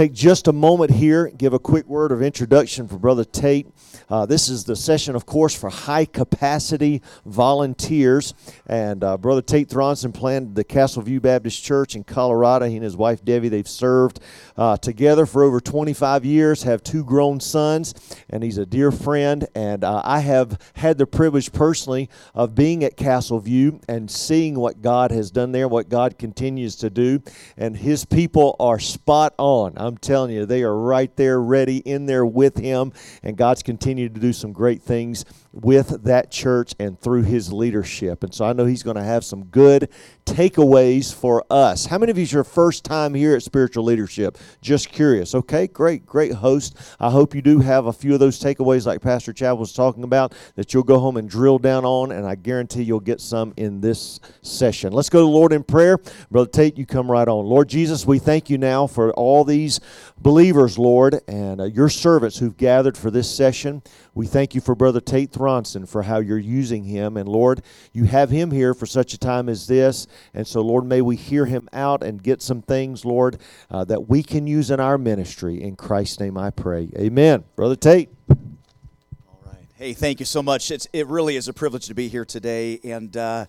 take just a moment here, give a quick word of introduction for Brother Tate. Uh, this is the session, of course, for high capacity volunteers. And uh, Brother Tate Throndson planted the Castle View Baptist Church in Colorado. He and his wife Debbie, they've served uh, together for over 25 years, have two grown sons, and he's a dear friend. And uh, I have had the privilege personally of being at Castle View and seeing what God has done there, what God continues to do. And his people are spot on. I'm telling you, they are right there, ready, in there with him. And God's continued to do some great things with that church and through his leadership. And so I know he's going to have some good takeaways for us. How many of you is your first time here at Spiritual Leadership? Just curious. Okay, great, great host. I hope you do have a few of those takeaways like Pastor Chad was talking about that you'll go home and drill down on, and I guarantee you'll get some in this session. Let's go to the Lord in prayer. Brother Tate, you come right on. Lord Jesus, we thank you now for all these believers, Lord, and uh, your servants who've gathered for this session. We thank you for Brother Tate Throndson for how you're using him. And Lord, you have him here for such a time as this. And so, Lord, may we hear him out and get some things, Lord, uh, that we can use in our ministry. In Christ's name I pray. Amen. Brother Tate. All right. Hey, thank you so much. It's, it really is a privilege to be here today. And, uh,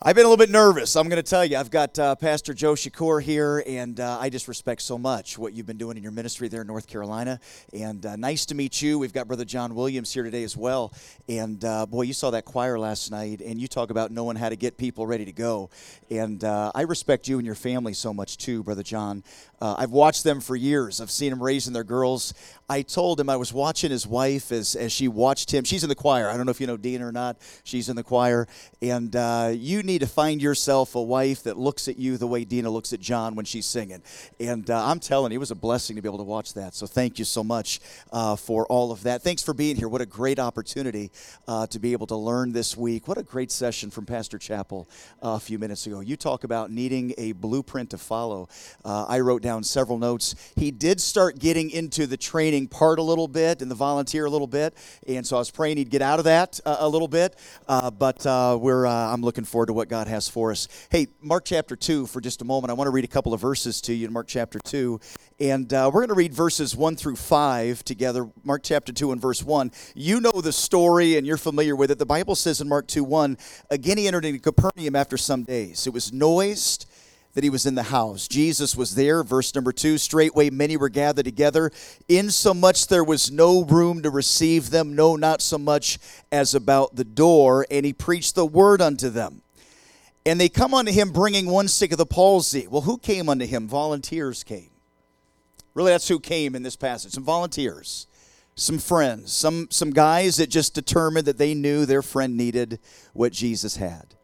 I've been a little bit nervous. I'm going to tell you. I've got uh, Pastor Joe Shakur here, and uh, I just respect so much what you've been doing in your ministry there in North Carolina. And uh, nice to meet you. We've got Brother John Williams here today as well. And uh, boy, you saw that choir last night, and you talk about knowing how to get people ready to go. And uh, I respect you and your family so much too, Brother John. Uh, I've watched them for years. I've seen them raising their girls. I told him I was watching his wife as, as she watched him. She's in the choir. I don't know if you know Dean or not. She's in the choir. And you need to find yourself a wife that looks at you the way Dina looks at John when she's singing. And uh, I'm telling you, it was a blessing to be able to watch that. So thank you so much uh, for all of that. Thanks for being here. What a great opportunity uh, to be able to learn this week. What a great session from Pastor Chappell uh, a few minutes ago. You talk about needing a blueprint to follow. Uh, I wrote down several notes. He did start getting into the training part a little bit and the volunteer a little bit, and so I was praying he'd get out of that uh, a little bit. But we're I'm looking forward to what God has for us. Hey, Mark chapter two for just a moment. I want to read a couple of verses to you in Mark chapter two, and uh, we're going to read verses one through five together. Mark chapter two and verse one. You know the story and you're familiar with it. The Bible says in Mark two one, again he entered into Capernaum after some days. It was noised that he was in the house. Jesus was there, verse number two. Straightway many were gathered together, insomuch there was no room to receive them, no, not so much as about the door. And he preached the word unto them. And they come unto him bringing one sick of the palsy. Well, who came unto him? Volunteers came. Really, that's who came in this passage. Some volunteers, some friends, some, some guys that just determined that they knew their friend needed what Jesus had.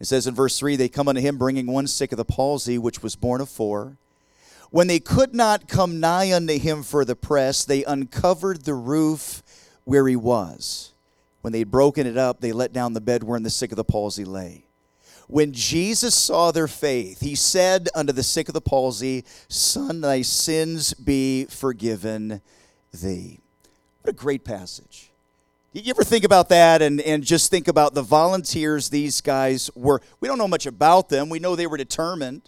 It says in verse 3 they come unto him bringing one sick of the palsy, which was born of four. When they could not come nigh unto him for the press, they uncovered the roof where he was. When they had broken it up, they let down the bed wherein the sick of the palsy lay. When Jesus saw their faith, he said unto the sick of the palsy, Son, thy sins be forgiven thee. What a great passage. You ever think about that and, and just think about the volunteers these guys were? We don't know much about them. We know they were determined.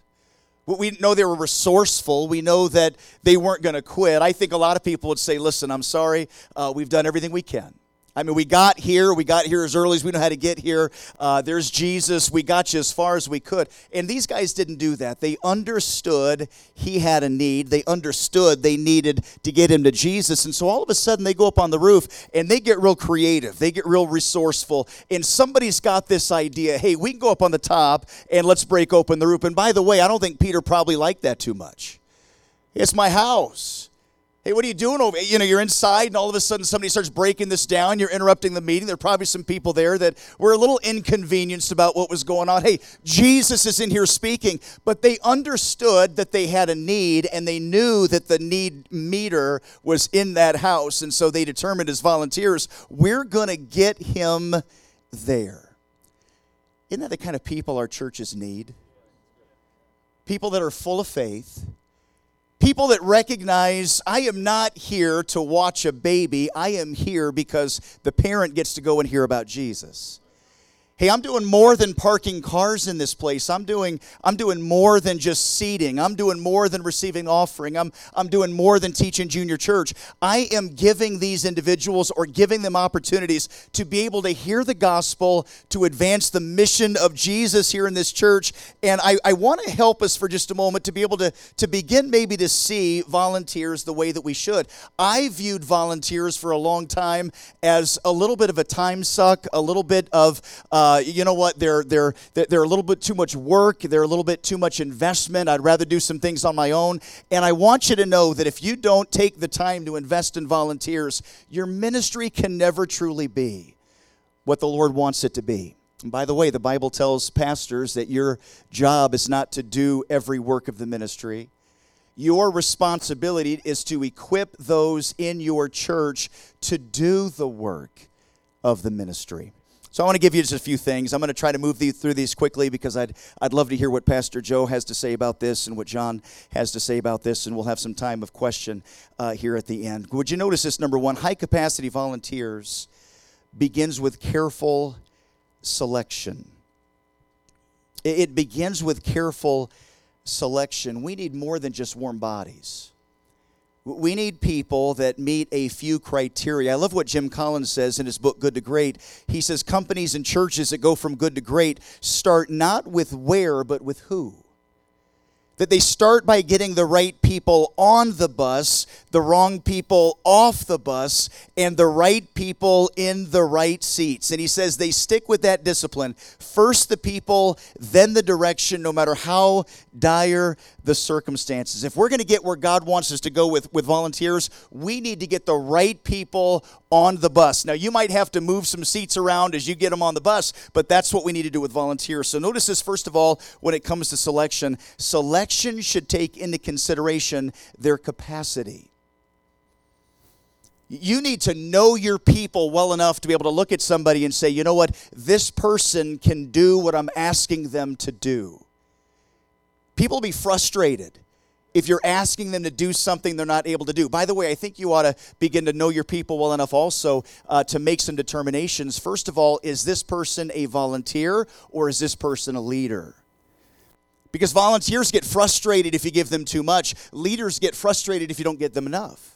We know they were resourceful. We know that they weren't going to quit. I think a lot of people would say, listen, I'm sorry, uh, we've done everything we can. I mean, we got here. We got here as early as we know how to get here. Uh, there's Jesus. We got you as far as we could. And these guys didn't do that. They understood he had a need. They understood they needed to get him to Jesus. And so all of a sudden, they go up on the roof and they get real creative. They get real resourceful. And somebody's got this idea hey, we can go up on the top and let's break open the roof. And by the way, I don't think Peter probably liked that too much. It's my house. Hey, what are you doing over? You know, you're inside, and all of a sudden somebody starts breaking this down. You're interrupting the meeting. There are probably some people there that were a little inconvenienced about what was going on. Hey, Jesus is in here speaking, but they understood that they had a need, and they knew that the need meter was in that house, and so they determined as volunteers, we're going to get him there. Isn't that the kind of people our churches need? People that are full of faith People that recognize I am not here to watch a baby, I am here because the parent gets to go and hear about Jesus. Hey, I'm doing more than parking cars in this place. I'm doing, I'm doing more than just seating. I'm doing more than receiving offering. I'm, I'm doing more than teaching junior church. I am giving these individuals or giving them opportunities to be able to hear the gospel, to advance the mission of Jesus here in this church. And I, I want to help us for just a moment to be able to, to begin maybe to see volunteers the way that we should. I viewed volunteers for a long time as a little bit of a time suck, a little bit of, uh, uh, you know what, they're, they're, they're a little bit too much work, they're a little bit too much investment. I'd rather do some things on my own. And I want you to know that if you don't take the time to invest in volunteers, your ministry can never truly be what the Lord wants it to be. And by the way, the Bible tells pastors that your job is not to do every work of the ministry. Your responsibility is to equip those in your church to do the work of the ministry. So I want to give you just a few things. I'm going to try to move through these quickly because I'd, I'd love to hear what Pastor Joe has to say about this and what John has to say about this, and we'll have some time of question uh, here at the end. Would you notice this? Number one, high capacity volunteers begins with careful selection. It begins with careful selection. We need more than just warm bodies. We need people that meet a few criteria. I love what Jim Collins says in his book, Good to Great. He says companies and churches that go from good to great start not with where, but with who that they start by getting the right people on the bus, the wrong people off the bus, and the right people in the right seats. And he says they stick with that discipline. First the people, then the direction, no matter how dire the circumstances. If we're going to get where God wants us to go with, with volunteers, we need to get the right people on the bus. Now, you might have to move some seats around as you get them on the bus, but that's what we need to do with volunteers. So, notice this first of all when it comes to selection. Selection should take into consideration their capacity. You need to know your people well enough to be able to look at somebody and say, you know what, this person can do what I'm asking them to do. People will be frustrated if you're asking them to do something they're not able to do. By the way, I think you ought to begin to know your people well enough also uh, to make some determinations. First of all, is this person a volunteer or is this person a leader? Because volunteers get frustrated if you give them too much, leaders get frustrated if you don't get them enough.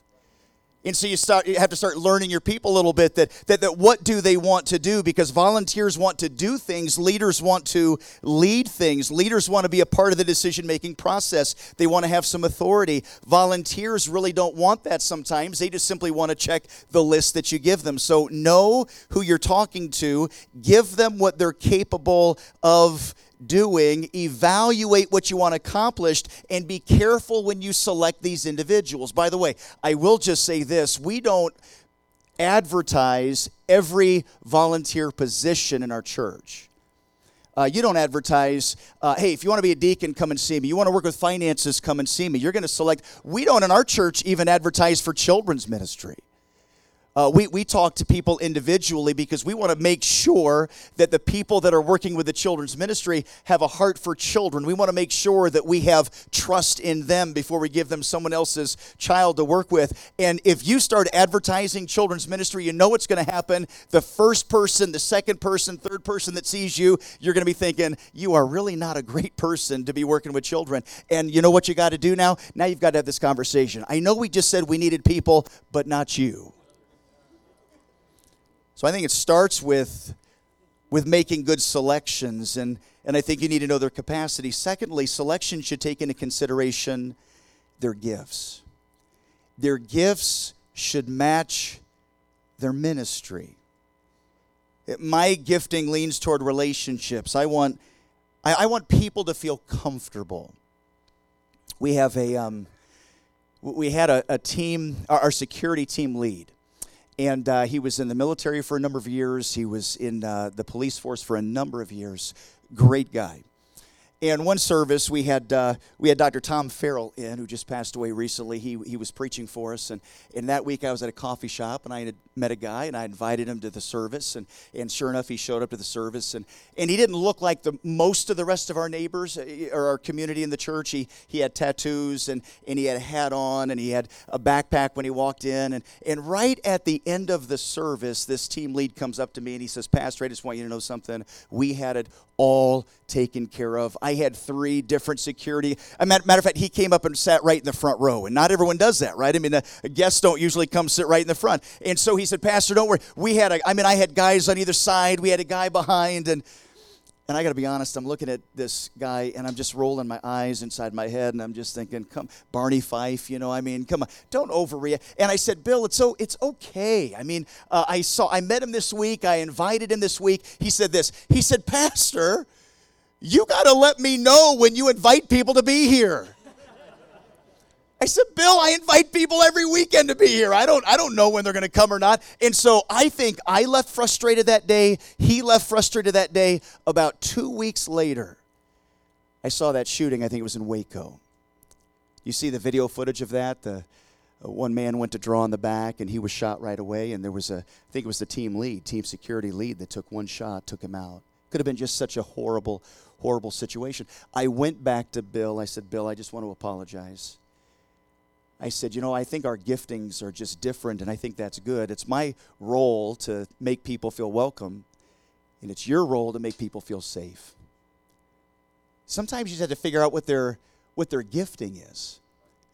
And so you start you have to start learning your people a little bit that, that that what do they want to do because volunteers want to do things, leaders want to lead things. Leaders want to be a part of the decision making process. They want to have some authority. Volunteers really don't want that sometimes. They just simply want to check the list that you give them. So know who you're talking to, give them what they're capable of doing, evaluate what you want accomplished, and be careful when you select these individuals. By the way, I will just say this we don't advertise every volunteer position in our church. Uh, you don't advertise, uh, hey, if you want to be a deacon, come and see me. You want to work with finances, come and see me. You're going to select. We don't in our church even advertise for children's ministry. Uh, we, we talk to people individually because we want to make sure that the people that are working with the children's ministry have a heart for children. We want to make sure that we have trust in them before we give them someone else's child to work with. And if you start advertising children's ministry, you know what's going to happen. The first person, the second person, third person that sees you, you're going to be thinking, you are really not a great person to be working with children. And you know what you got to do now? Now you've got to have this conversation. I know we just said we needed people, but not you. So I think it starts with, with making good selections, and, and I think you need to know their capacity. Secondly, selection should take into consideration their gifts. Their gifts should match their ministry. My gifting leans toward relationships. I want, I, I want people to feel comfortable. We have a, um, we had a, a team, our, our security team lead and uh, he was in the military for a number of years. He was in uh, the police force for a number of years. Great guy. And one service we had uh, we had Dr. Tom Farrell in, who just passed away recently. He he was preaching for us, and in that week I was at a coffee shop, and I had met a guy, and I invited him to the service, and and sure enough, he showed up to the service, and and he didn't look like the most of the rest of our neighbors uh, or our community in the church. He he had tattoos, and and he had a hat on, and he had a backpack when he walked in, and and right at the end of the service, this team lead comes up to me and he says, Pastor, I just want you to know something. We had it all taken care of. I had three different security. Matter, matter of fact, he came up and sat right in the front row, and not everyone does that, right? I mean, the guests don't usually come sit right in the front. And so he said, Pastor, don't worry. We had a, I mean, I had guys on either side. We had a guy behind, and and I got to be honest, I'm looking at this guy and I'm just rolling my eyes inside my head and I'm just thinking, come, Barney Fife, you know, I mean, come on, don't overreact. And I said, Bill, it's so it's okay. I mean, uh, I saw, I met him this week. I invited him this week. He said this. He said, Pastor, you got to let me know when you invite people to be here. I said, Bill, I invite people every weekend to be here. I don't, I don't know when they're going to come or not. And so I think I left frustrated that day. He left frustrated that day. About two weeks later, I saw that shooting. I think it was in Waco. You see the video footage of that? The uh, one man went to draw in the back and he was shot right away. And there was a, I think it was the team lead, team security lead, that took one shot, took him out. Could have been just such a horrible, horrible situation. I went back to Bill. I said, Bill, I just want to apologize. I said, you know, I think our giftings are just different, and I think that's good. It's my role to make people feel welcome, and it's your role to make people feel safe. Sometimes you just have to figure out what their what their gifting is.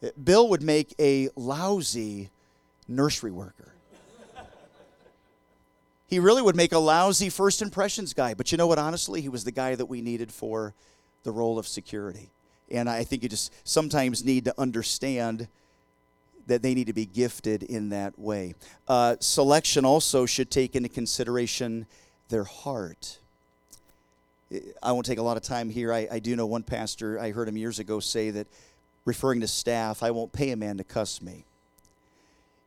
Eh, Bill would make a lousy nursery worker. he really would make a lousy first impressions guy, but you know what? Honestly, he was the guy that we needed for the role of security. And I think you just sometimes need to understand that they need to be gifted in that way. Uh, selection also should take into consideration their heart. I won't take a lot of time here. I, I do know one pastor, I heard him years ago say that, referring to staff, I won't pay a man to cuss me.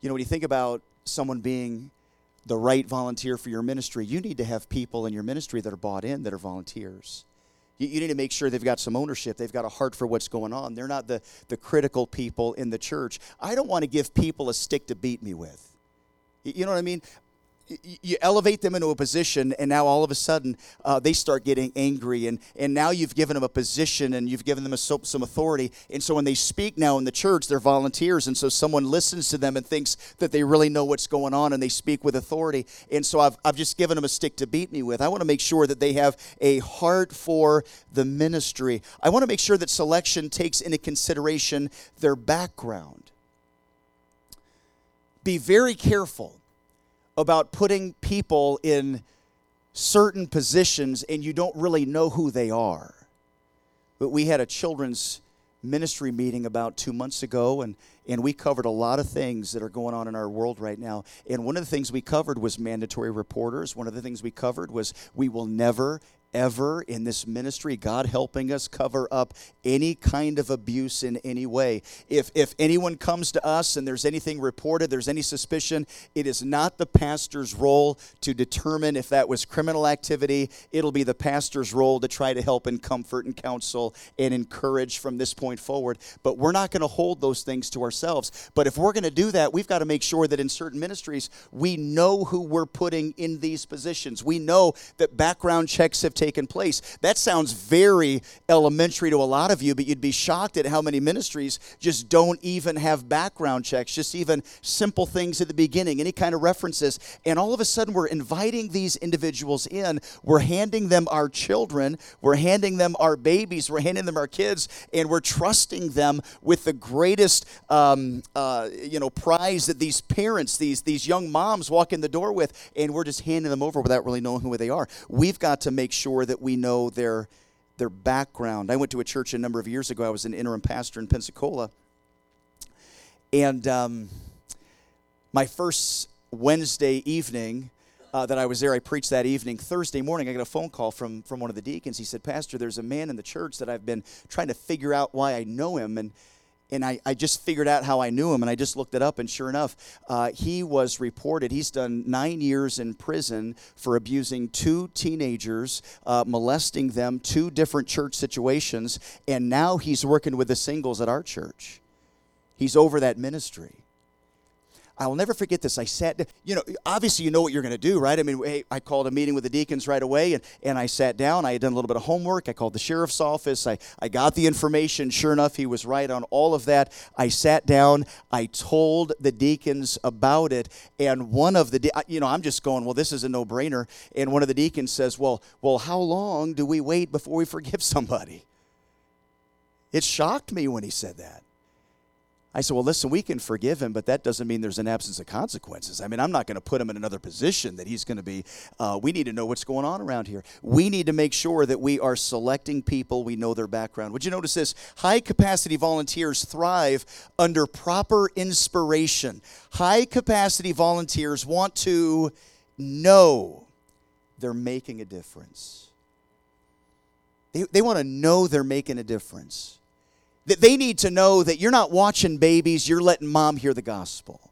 You know, when you think about someone being the right volunteer for your ministry, you need to have people in your ministry that are bought in, that are volunteers. You, you need to make sure they've got some ownership. They've got a heart for what's going on. They're not the, the critical people in the church. I don't want to give people a stick to beat me with. You know what I mean? You elevate them into a position and now all of a sudden uh, they start getting angry and, and now you've given them a position and you've given them a, some authority. And so when they speak now in the church they're volunteers and so someone listens to them and thinks that they really know what's going on and they speak with authority. And so i've, I've just given them a stick to beat me with. I want to make sure that they have a heart for the ministry. I want to make sure that selection takes into consideration their background. Be very careful about putting people in certain positions and you don't really know who they are. But we had a children's ministry meeting about two months ago, and, and we covered a lot of things that are going on in our world right now. And one of the things we covered was mandatory reporters. One of the things we covered was we will never, ever in this ministry, God helping us cover up any kind of abuse in any way. If, if anyone comes to us and there's anything reported, there's any suspicion, it is not the pastor's role to determine if that was criminal activity. It'll be the pastor's role to try to help and comfort and counsel and encourage from this point forward. But we're not going to hold those things to ourselves. But if we're going to do that, we've got to make sure that in certain ministries, we know who we're putting in these positions. We know that background checks have taken place. That sounds very elementary to a lot of you, but you'd be shocked at how many ministries just don't even have background checks, just even simple things at the beginning, any kind of references. And all of a sudden, we're inviting these individuals in. We're handing them our children, we're handing them our babies, we're handing them our kids, and we're trusting them with the greatest, um, uh, you know, prize that these parents, these these young moms walk in the door with, and we're just handing them over without really knowing who they are. We've got to make sure that we know their their background. I went to a church a number of years ago. I was an interim pastor in Pensacola, and um, my first Wednesday evening. Uh, that I was there, I preached that evening. Thursday morning, I got a phone call from from one of the deacons. He said, "Pastor, there's a man in the church that I've been trying to figure out why I know him, and and I, I just figured out how I knew him, and I just looked it up, and sure enough, uh, he was reported. He's done nine years in prison for abusing two teenagers, uh, molesting them, two different church situations, and now he's working with the singles at our church. He's over that ministry. I will never forget this. I sat, you know, obviously you know what you're going to do, right? I mean, hey, I called a meeting with the deacons right away, and, and I sat down. I had done a little bit of homework. I called the sheriff's office. I, I got the information. Sure enough, he was right on all of that. I sat down. I told the deacons about it, and one of the, you know, I'm just going, well, this is a no-brainer. And one of the deacons says, well, well, how long do we wait before we forgive somebody? It shocked me when he said that. I said, Well, listen, we can forgive him, but that doesn't mean there's an absence of consequences. I mean, I'm not going to put him in another position that he's going to be. Uh, we need to know what's going on around here. We need to make sure that we are selecting people, we know their background. Would you notice this? High capacity volunteers thrive under proper inspiration. High capacity volunteers want to know they're making a difference. They, they want to know they're making a difference that they need to know that you're not watching babies, you're letting mom hear the gospel.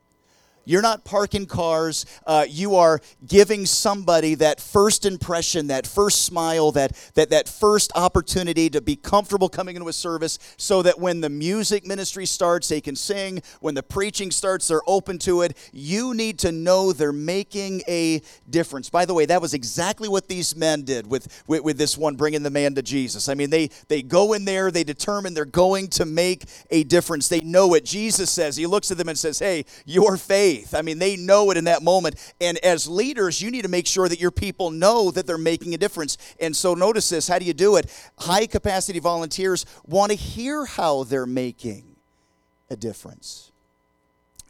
You're not parking cars. Uh, you are giving somebody that first impression, that first smile, that, that, that first opportunity to be comfortable coming into a service so that when the music ministry starts, they can sing. When the preaching starts, they're open to it. You need to know they're making a difference. By the way, that was exactly what these men did with, with, with this one bringing the man to Jesus. I mean, they, they go in there, they determine they're going to make a difference. They know what Jesus says. He looks at them and says, Hey, your faith faith. I mean, they know it in that moment. And as leaders, you need to make sure that your people know that they're making a difference. And so, notice this how do you do it? High capacity volunteers want to hear how they're making a difference.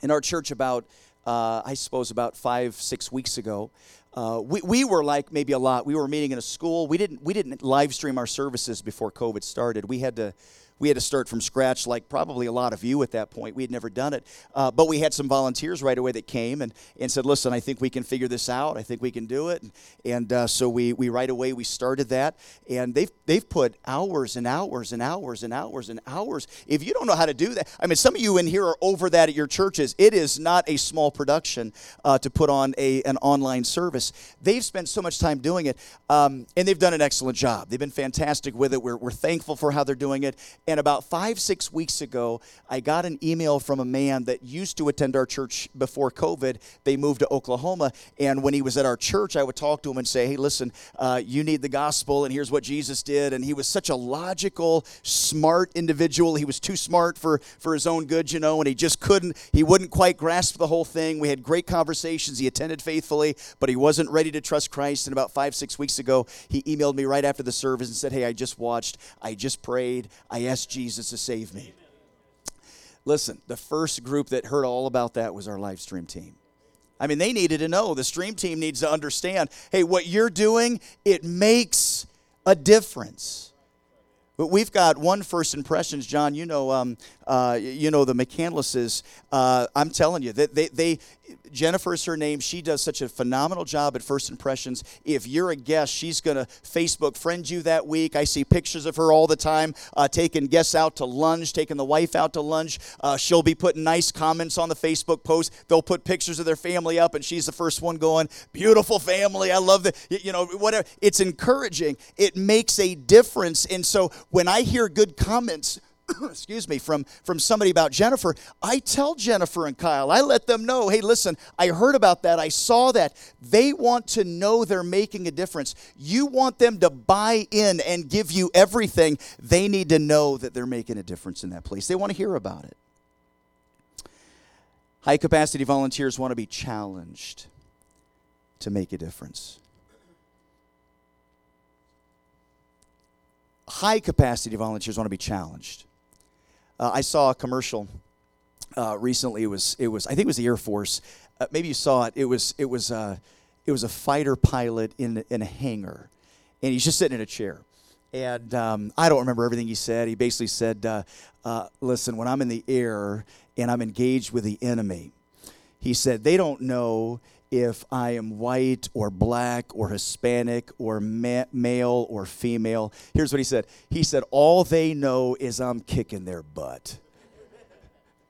In our church, about, uh, I suppose, about five, six weeks ago, uh, we, we were like maybe a lot. We were meeting in a school. We didn't we didn't live stream our services before COVID started. We had to we had to start from scratch, like probably a lot of you at that point. We had never done it. Uh, but we had some volunteers right away that came and, and said, listen, I think we can figure this out. I think we can do it. And, and uh, so we, we right away, we started that. And they've, they've put hours and hours and hours and hours and hours. If you don't know how to do that, I mean, some of you in here are over that at your churches. It is not a small production uh, to put on a, an online service. They've spent so much time doing it, um, and they've done an excellent job. They've been fantastic with it. We're, we're thankful for how they're doing it. And about five, six weeks ago, I got an email from a man that used to attend our church before COVID. They moved to Oklahoma. And when he was at our church, I would talk to him and say, hey, listen, uh, you need the gospel, and here's what Jesus did. And he was such a logical, smart individual. He was too smart for, for his own good, you know, and he just couldn't, he wouldn't quite grasp the whole thing. We had great conversations. He attended faithfully, but he wasn't ready to trust Christ. And about five, six weeks ago, he emailed me right after the service and said, hey, I just watched, I just prayed, I asked Jesus to save me. Listen, the first group that heard all about that was our live stream team. I mean, they needed to know. The stream team needs to understand hey, what you're doing, it makes a difference. But we've got one first impressions, John. You know, um, uh, you know the McCandlesses. Uh, I'm telling you that they, they, Jennifer is her name. She does such a phenomenal job at First Impressions. If you're a guest, she's going to Facebook friend you that week. I see pictures of her all the time, uh, taking guests out to lunch, taking the wife out to lunch. Uh, she'll be putting nice comments on the Facebook post. They'll put pictures of their family up, and she's the first one going, "Beautiful family. I love the you know whatever." It's encouraging. It makes a difference. And so when I hear good comments excuse me, from, from somebody about Jennifer, I tell Jennifer and Kyle, I let them know, hey, listen, I heard about that. I saw that. They want to know they're making a difference. You want them to buy in and give you everything. They need to know that they're making a difference in that place. They want to hear about it. High capacity volunteers want to be challenged to make a difference. High capacity volunteers want to be challenged. Uh, I saw a commercial uh, recently. It was it was I think it was the Air Force. Uh, maybe you saw it. It was it was uh, it was a fighter pilot in in a hangar, and he's just sitting in a chair. And um, I don't remember everything he said. He basically said, uh, uh, "Listen, when I'm in the air and I'm engaged with the enemy, he said they don't know." If I am white or black or Hispanic or ma- male or female. Here's what he said He said, All they know is I'm kicking their butt.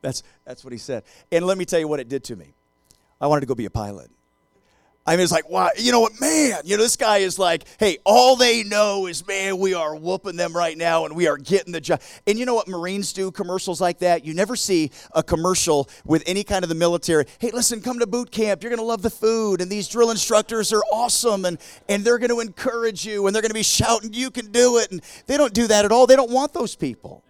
That's, that's what he said. And let me tell you what it did to me. I wanted to go be a pilot. I mean, it's like, wow, you know what, man, you know, this guy is like, hey, all they know is, man, we are whooping them right now and we are getting the job. And you know what Marines do, commercials like that? You never see a commercial with any kind of the military. Hey, listen, come to boot camp. You're going to love the food. And these drill instructors are awesome and, and they're going to encourage you and they're going to be shouting, you can do it. And they don't do that at all. They don't want those people.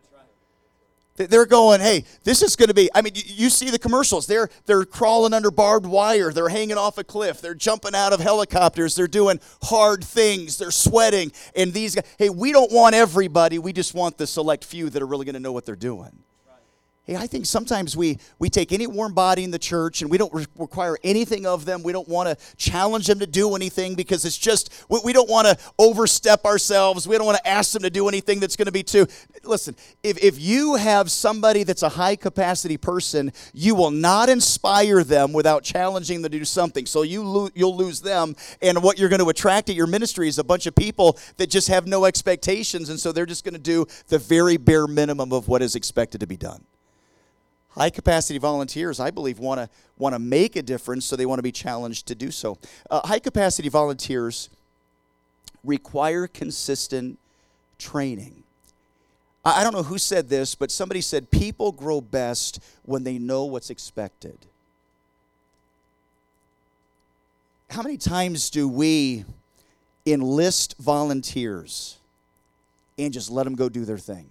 They're going, hey, this is going to be. I mean, you see the commercials. They're they're crawling under barbed wire. They're hanging off a cliff. They're jumping out of helicopters. They're doing hard things. They're sweating. And these guys, hey, we don't want everybody. We just want the select few that are really going to know what they're doing. Hey, I think sometimes we, we take any warm body in the church and we don't re- require anything of them. We don't want to challenge them to do anything because it's just, we, we don't want to overstep ourselves. We don't want to ask them to do anything that's going to be too. Listen, if, if you have somebody that's a high capacity person, you will not inspire them without challenging them to do something. So you lo- you'll lose them. And what you're going to attract at your ministry is a bunch of people that just have no expectations. And so they're just going to do the very bare minimum of what is expected to be done. High capacity volunteers, I believe, want to want to make a difference, so they want to be challenged to do so. Uh, high capacity volunteers require consistent training. I, I don't know who said this, but somebody said people grow best when they know what's expected. How many times do we enlist volunteers and just let them go do their thing?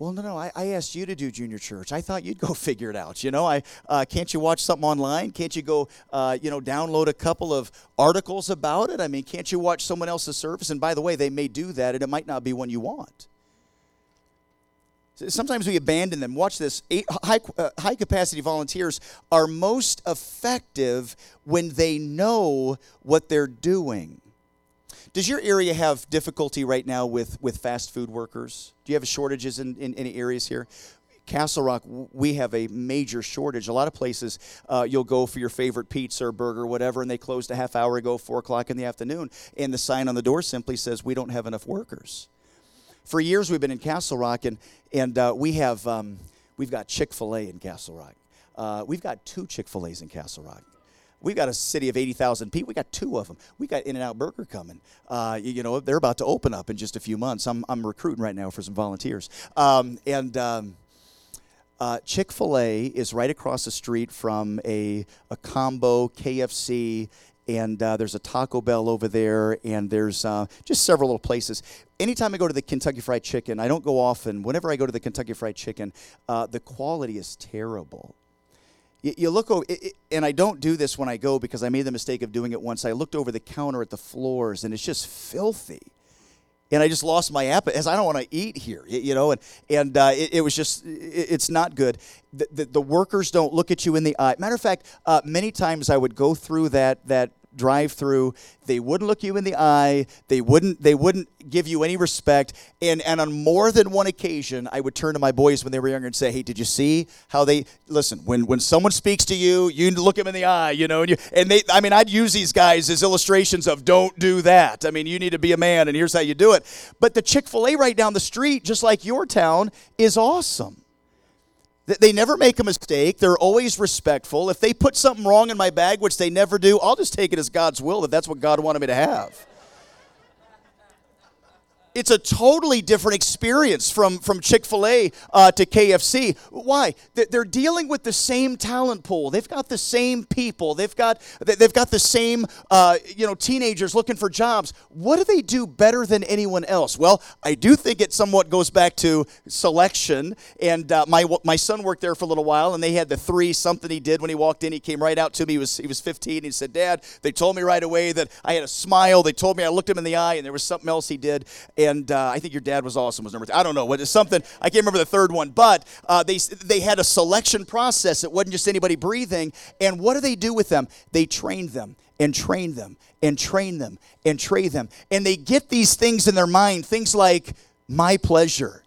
Well, no, no. I, I, asked you to do junior church. I thought you'd go figure it out. You know, I uh, can't you watch something online? Can't you go, uh, you know, download a couple of articles about it? I mean, can't you watch someone else's service? And by the way, they may do that, and it might not be one you want. Sometimes we abandon them. Watch this. Eight, high, uh, high capacity volunteers are most effective when they know what they're doing. Does your area have difficulty right now with, with fast food workers? Do you have shortages in, in any areas here? Castle Rock, we have a major shortage. A lot of places, uh, you'll go for your favorite pizza or burger, or whatever, and they closed a half hour ago, four o'clock in the afternoon, and the sign on the door simply says, "We don't have enough workers." For years, we've been in Castle Rock, and and uh, we have um, we've got Chick Fil A in Castle Rock. Uh, we've got two Chick Fil A's in Castle Rock. We've got a city of 80,000 people. We got two of them. We got In-N-Out Burger coming. Uh, you, you, know, they're about to open up in just a few months. I'm, I'm recruiting right now for some volunteers. Um, and um, uh, Chick fil A is right across the street from a, a combo KFC, and uh, there's a Taco Bell over there, and there's uh, just several little places. Anytime I go to the Kentucky Fried Chicken, I don't go often. Whenever I go to the Kentucky Fried Chicken, uh, the quality is terrible. You, look over, and I don't do this when I go because I made the mistake of doing it once. I looked over the counter at the floors, and it's just filthy. And I just lost my appetite as I don't want to eat here, you know, and, and uh, it, it, was just, it's not good. The, the, the, workers don't look at you in the eye. Matter of fact, uh, many times I would go through that, that drive through they wouldn't look you in the eye they wouldn't they wouldn't give you any respect. And and on more than one occasion i would turn to my boys when they were younger and say hey did you see how they listen when when someone speaks to you you look them in the eye you know and you and they i mean i'd use these guys as illustrations of don't do that. I mean you need to be a man and here's how you do it. But the chick-fil-a right down the street just like your town is awesome they never make a mistake. They're always respectful. If they put something wrong in my bag, which they never do, I'll just take it as God's will that that's what God wanted me to have it's a totally different experience from, from chick-fil-a uh, to kfc why? They're dealing with the same talent pool. They've got the same people. They've got they've got the same uh, you know teenagers looking for jobs. What do they do better than anyone else? Well i do think it somewhat goes back to selection. And uh, my, my son worked there for a little while and they had the three something he did when he walked in. He came right out to me. He was, he was 15 he said dad they told me right away that i had a smile. They told me i looked him in the eye and there was something else he did and uh, I think your dad was awesome. Was number three. I don't know what is something. I can't remember the third one, but uh, they they had a selection process. It wasn't just anybody breathing. And what do they do with them? They trained them and train them and train them and train them, and they get these things in their mind. Things like my pleasure.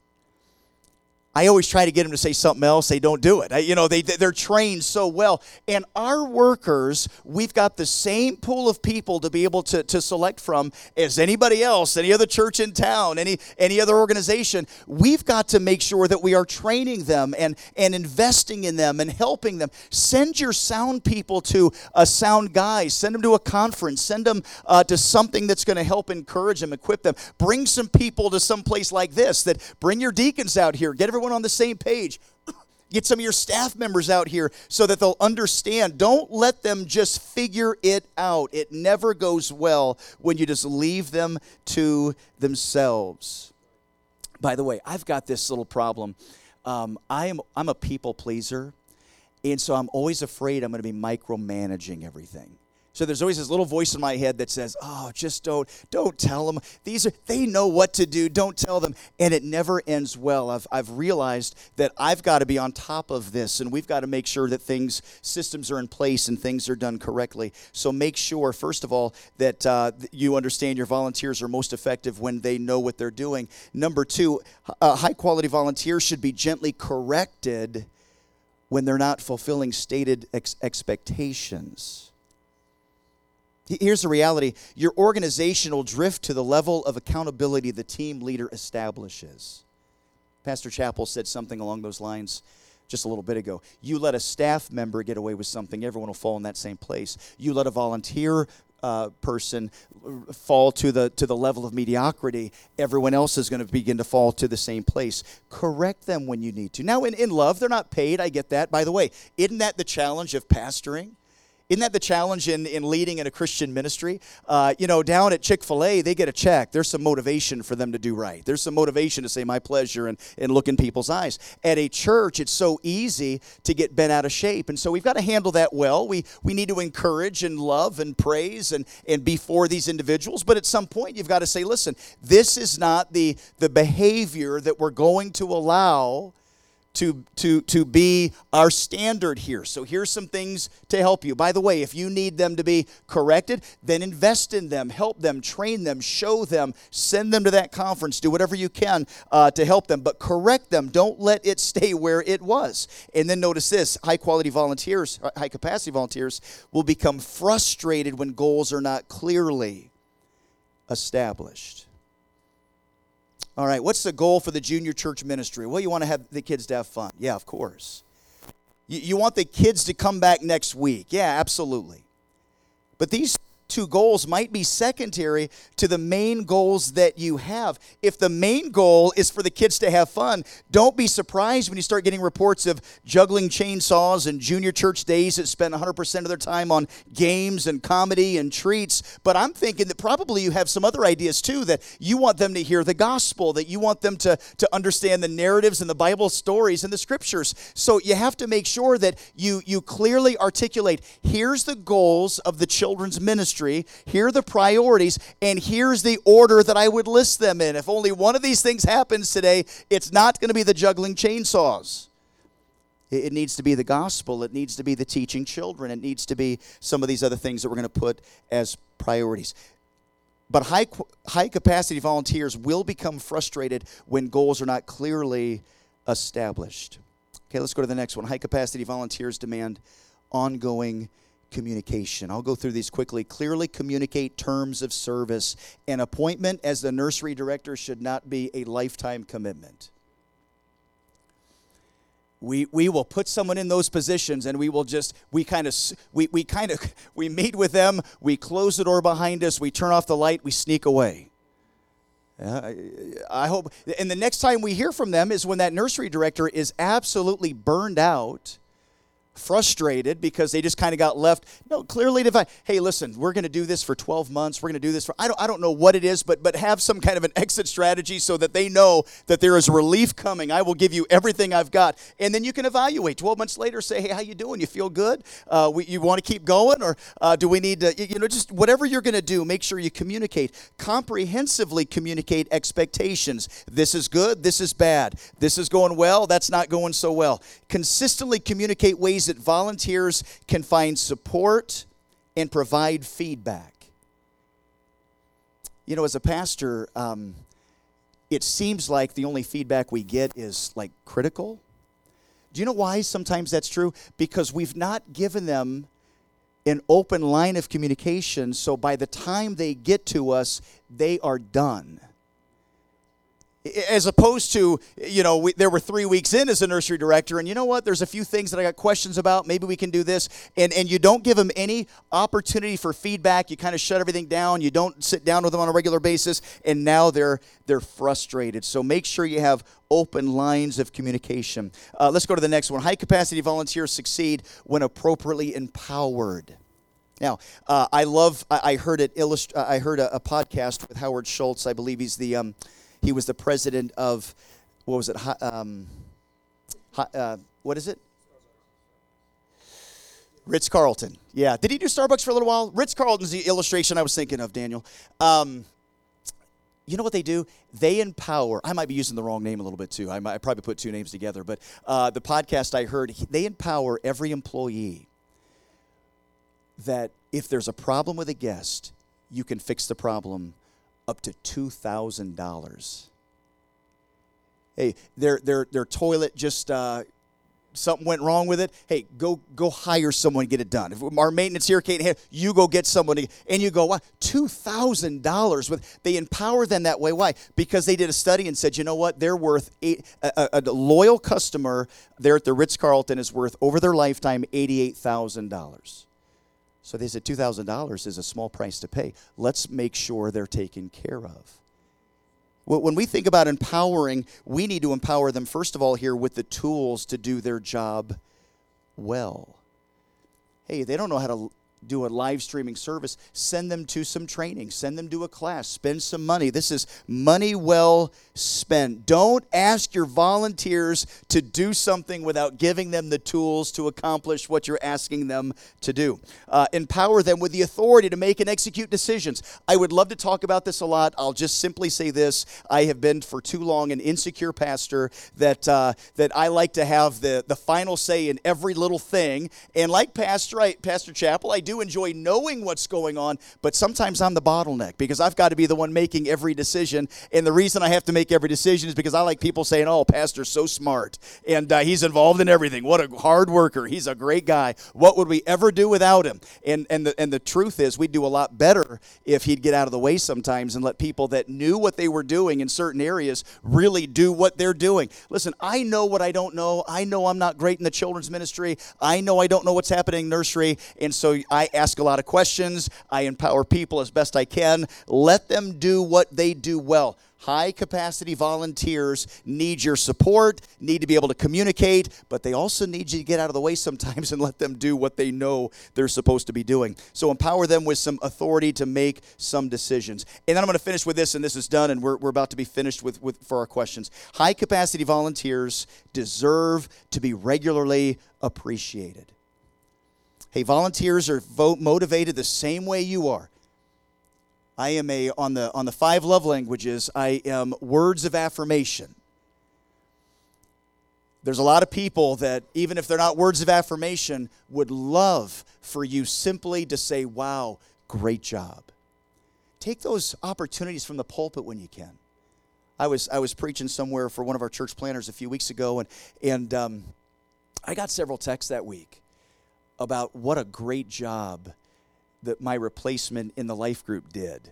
I always try to get them to say something else. They don't do it. I, you know, they, they're trained so well. And our workers, we've got the same pool of people to be able to, to select from as anybody else, any other church in town, any, any other organization. We've got to make sure that we are training them and, and investing in them and helping them. Send your sound people to a sound guy. Send them to a conference. Send them uh, to something that's going to help encourage them, equip them. Bring some people to some place like this that bring your deacons out here. Get everyone everyone on the same page. Get some of your staff members out here so that they'll understand. Don't let them just figure it out. It never goes well when you just leave them to themselves. By the way, I've got this little problem. Um, I am, I'm a people pleaser, and so I'm always afraid I'm going to be micromanaging everything. So there's always this little voice in my head that says, "Oh, just don't don't tell them. These are they know what to do. Don't tell them." And it never ends well. I've I've realized that I've got to be on top of this and we've got to make sure that things systems are in place and things are done correctly. So make sure first of all that uh, you understand your volunteers are most effective when they know what they're doing. Number 2, uh, high quality volunteers should be gently corrected when they're not fulfilling stated ex- expectations. Here's the reality your organization will drift to the level of accountability the team leader establishes. Pastor Chappell said something along those lines just a little bit ago. You let a staff member get away with something, everyone will fall in that same place. You let a volunteer uh, person fall to the to the level of mediocrity, everyone else is going to begin to fall to the same place. Correct them when you need to. Now, in, in love, they're not paid. I get that. By the way, isn't that the challenge of pastoring? Isn't that the challenge in, in leading in a Christian ministry? Uh, you know, down at Chick fil A, they get a check. There's some motivation for them to do right. There's some motivation to say, my pleasure, and, and look in people's eyes. At a church, it's so easy to get bent out of shape. And so we've got to handle that well. We, we need to encourage and love and praise and, and be for these individuals. But at some point, you've got to say, listen, this is not the, the behavior that we're going to allow to, to, to be our standard here. So here's some things to help you. By the way, if you need them to be corrected, then invest in them, help them, train them, show them, send them to that conference, do whatever you can uh, to help them, but correct them. Don't let it stay where it was. And then notice this high quality volunteers, uh, high capacity volunteers will become frustrated when goals are not clearly established. All right, what's the goal for the junior church ministry? Well, you want to have the kids to have fun. Yeah, of course. You, you want the kids to come back next week. Yeah, absolutely. But these two goals might be secondary to the main goals that you have. If the main goal is for the kids to have fun, don't be surprised when you start getting reports of juggling chainsaws and junior church days that spend 100% of their time on games and comedy and treats. But I'm thinking that probably you have some other ideas too that you want them to hear the gospel, that you want them to, to understand the narratives and the Bible stories and the scriptures. So you have to make sure that you, you clearly articulate here's the goals of the children's ministry ministry, here are the priorities, and here's the order that I would list them in. If only one of these things happens today, it's not going to be the juggling chainsaws. It needs to be the gospel. It needs to be the teaching children. It needs to be some of these other things that we're going to put as priorities. But high, high capacity volunteers will become frustrated when goals are not clearly established. Okay, let's go to the next one. High capacity volunteers demand ongoing communication. I'll go through these quickly. Clearly communicate terms of service. An appointment as the nursery director should not be a lifetime commitment. We, we will put someone in those positions and we will just we kind of we, we kind of we meet with them we close the door behind us we turn off the light we sneak away uh, I hope, and the next time we hear from them is when that nursery director is absolutely burned out frustrated because they just kind of got left no clearly defined hey listen we're going to do this for 12 months we're going to do this for I don't, I don't know what it is but but have some kind of an exit strategy so that they know that there is relief coming. I will give you everything i've got. And then you can evaluate. 12 months later say hey how you doing? You feel good? Uh, we, you want to keep going? Or uh, do we need to you know just whatever you're going to do make sure you communicate. Comprehensively communicate expectations. This is good this is bad. This is going well that's not going so well. Consistently communicate ways ways that volunteers can find support and provide feedback. You know, as a pastor, um, it seems like the only feedback we get is like critical. Do you know why sometimes that's true? Because we've not given them an open line of communication, so by the time they get to us, they are done as opposed to you know we, there were three weeks in as a nursery director and you know what? There's a few things that i got questions about. Maybe we can do this. And and you don't give them any opportunity for feedback. You kind of shut everything down. You don't sit down with them on a regular basis. And now they're they're frustrated. So make sure you have open lines of communication. Uh, let's go to the next one. High capacity volunteers succeed when appropriately empowered. Now, uh, I love. I, I heard it. Illust- I heard a, a, podcast with Howard Schultz. I believe he's the um, he was the president of, what was it? Um, uh, what is it? Ritz Carlton. Yeah. Did he do Starbucks for a little while? Ritz Carlton's the illustration I was thinking of, Daniel. Um, you know what they do? They empower. I might be using the wrong name a little bit too. I, might, I probably put two names together, but uh, the podcast I heard, they empower every employee that if there's a problem with a guest, you can fix the problem up to $2,000. Hey, their, their, their toilet just, uh, something went wrong with it. Hey, go go hire someone to get it done. If our maintenance here can't handle, you go get somebody, and you go, two thousand dollars. With they empower them that way. Why? Because they did a study and said, you know what, they're worth eight, a, a, a loyal customer there at the Ritz Carlton is worth over their lifetime eighty eight thousand dollars. So they said $2,000 is a small price to pay. Let's make sure they're taken care of. When we think about empowering, we need to empower them, first of all, here with the tools to do their job well. Hey, they don't know how to do a live streaming service, send them to some training, send them to a class, spend some money. This is money well spent. Don't ask your volunteers to do something without giving them the tools to accomplish what you're asking them to do. Uh, empower them with the authority to make and execute decisions. I would love to talk about this a lot. I'll just simply say this I have been for too long an insecure pastor that, uh, that I like to have the, the final say in every little thing. And like Pastor, I, Pastor Chappell, I do do enjoy knowing what's going on, but sometimes I'm the bottleneck because I've got to be the one making every decision. And the reason I have to make every decision is because I like people saying, oh, Pastor's so smart and uh, he's involved in everything. What a hard worker. He's a great guy. What would we ever do without him? And, and, the, and the truth is, we'd do a lot better if he'd get out of the way sometimes and let people that knew what they were doing in certain areas really do what they're doing. Listen, I know what I don't know. I know I'm not great in the children's ministry. I know I don't know what's happening in nursery. And so I I ask a lot of questions. I empower people as best I can. Let them do what they do well. High capacity volunteers need your support, need to be able to communicate, but they also need you to get out of the way sometimes and let them do what they know they're supposed to be doing. So empower them with some authority to make some decisions. And then I'm going to finish with this, and this is done, and we're, we're about to be finished with, with for our questions. High capacity volunteers deserve to be regularly appreciated. Hey, volunteers are vote motivated the same way you are. I am a on the on the five love languages, I am words of affirmation. There's a lot of people that even if they're not words of affirmation would love for you simply to say, "Wow, great job." Take those opportunities from the pulpit when you can. I was I was preaching somewhere for one of our church planners a few weeks ago, and and um, I got several texts that week about what a great job that my replacement in the life group did.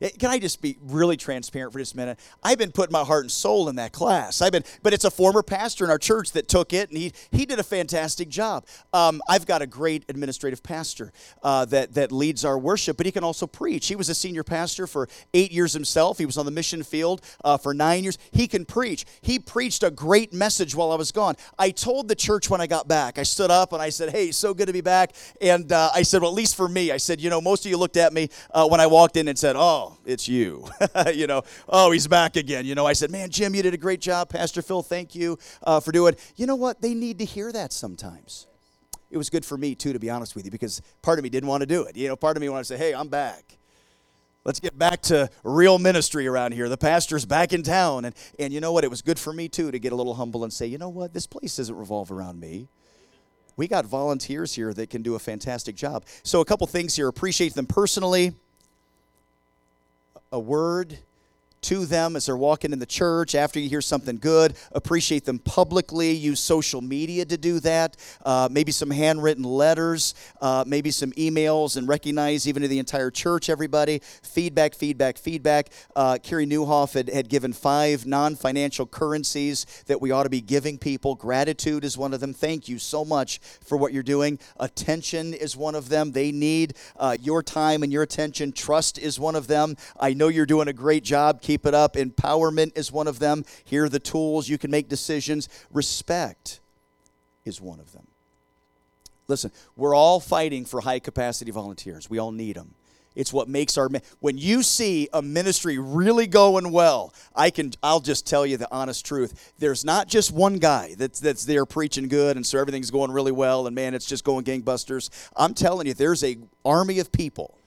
Can I just be really transparent for just a minute? I've been putting my heart and soul in that class. I've been, but it's a former pastor in our church that took it, and he he did a fantastic job. Um, I've got a great administrative pastor uh, that that leads our worship, but he can also preach. He was a senior pastor for eight years himself. He was on the mission field uh, for nine years. He can preach. He preached a great message while I was gone. I told the church when I got back. I stood up and I said, "Hey, so good to be back." And uh, I said, "Well, at least for me," I said, "You know, most of you looked at me uh, when I walked in and said, oh." It's you. you know, oh, he's back again. You know, I said, man, Jim, you did a great job. Pastor Phil, thank you uh, for doing. You know what? They need to hear that sometimes. It was good for me too, to be honest with you, because part of me didn't want to do it. You know, part of me wanted to say, hey, I'm back. Let's get back to real ministry around here. The pastor's back in town. And, and you know what? It was good for me, too, to get a little humble and say, you know what? This place doesn't revolve around me. We got volunteers here that can do a fantastic job. So, a couple things here appreciate them personally a word to them as they're walking in the church, after you hear something good. Appreciate them publicly. Use social media to do that. Uh, maybe some handwritten letters, uh, maybe some emails, and recognize even to the entire church, everybody. Feedback, feedback, feedback. Uh, Carey Nieuwhof had, had given five non financial currencies that we ought to be giving people. Gratitude is one of them. Thank you so much for what you're doing. Attention is one of them. They need uh, your time and your attention. Trust is one of them. I know you're doing a great job. Keep it up. Empowerment is one of them. Here are the tools you can make decisions. Respect is one of them. Listen, we're all fighting for high capacity volunteers. We all need them. It's what makes our when you see a ministry really going well, I can I'll just tell you the honest truth. There's not just one guy that's that's there preaching good and so everything's going really well and man, it's just going gangbusters. I'm telling you, there's a army of people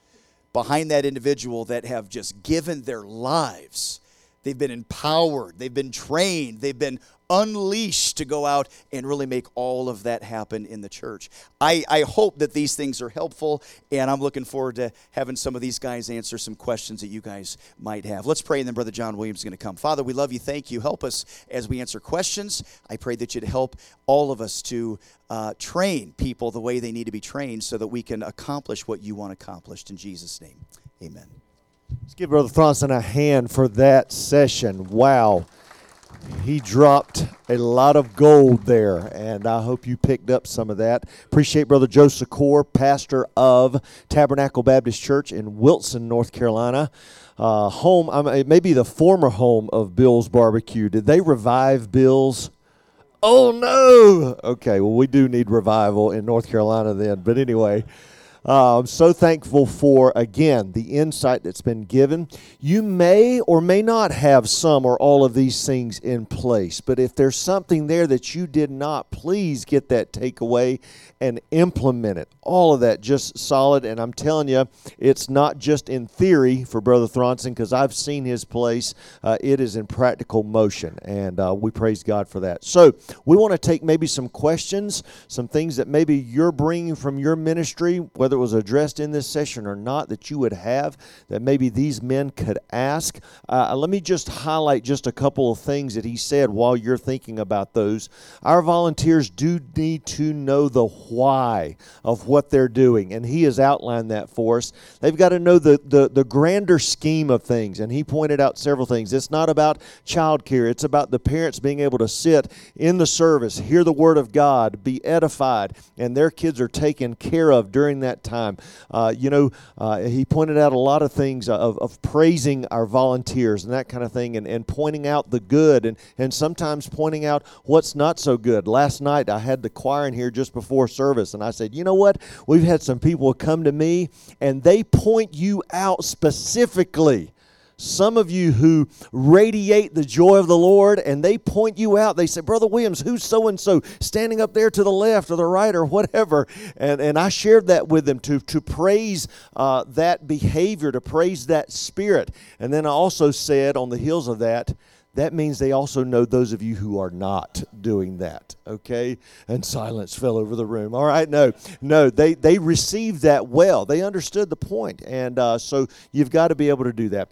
behind that individual that have just given their lives. They've been empowered, they've been trained, they've been unleashed to go out and really make all of that happen in the church. I, I hope that these things are helpful, and I'm looking forward to having some of these guys answer some questions that you guys might have. Let's pray, and then Brother John Williams is going to come. Father, we love you. Thank you. Help us as we answer questions. I pray that you'd help all of us to uh, train people the way they need to be trained so that we can accomplish what you want accomplished. In Jesus' name, amen. Let's give Brother Throndson a hand for that session. Wow. He dropped a lot of gold there, and I hope you picked up some of that. Appreciate Brother Joe Secor, pastor of Tabernacle Baptist Church in Wilson, North Carolina. Uh, home, I mean, it may be the former home of Bill's Barbecue. Did they revive Bill's? Oh no! Okay, well, we do need revival in North Carolina then. But anyway, uh, I'm so thankful for, again, the insight that's been given. You may or may not have some or all of these things in place, but if there's something there that you did not, please get that takeaway and implement it. All of that just solid. And I'm telling you, it's not just in theory for Brother Throndson because I've seen his place. Uh, it is in practical motion, and uh, we praise God for that. So we want to take maybe some questions, some things that maybe you're bringing from your ministry, whether it was addressed in this session or not, that you would have that maybe these men could ask. Uh, let me just highlight just a couple of things that he said while you're thinking about those. Our volunteers do need to know the why of what they're doing, and he has outlined that for us. They've got to know the, the, the grander scheme of things, and he pointed out several things. It's not about child care, it's about the parents being able to sit in the service, hear the word of God, be edified, and their kids are taken care of during that time. Uh, you know, uh, he pointed out a lot of things of, of praising our volunteers and that kind of thing, and, and pointing out the good, and, and sometimes pointing out what's not so good. Last night, I had the choir in here just before service, and I said, you know what? We've had some people come to me, and they point you out specifically some of you who radiate the joy of the Lord and they point you out. They say, Brother Williams, who's so and so standing up there to the left or the right or whatever? And, and I shared that with them to, to praise uh, that behavior, to praise that spirit. And then I also said on the heels of that, that means they also know those of you who are not doing that okay and silence fell over the room all right no no they they received that well they understood the point and uh, so you've got to be able to do that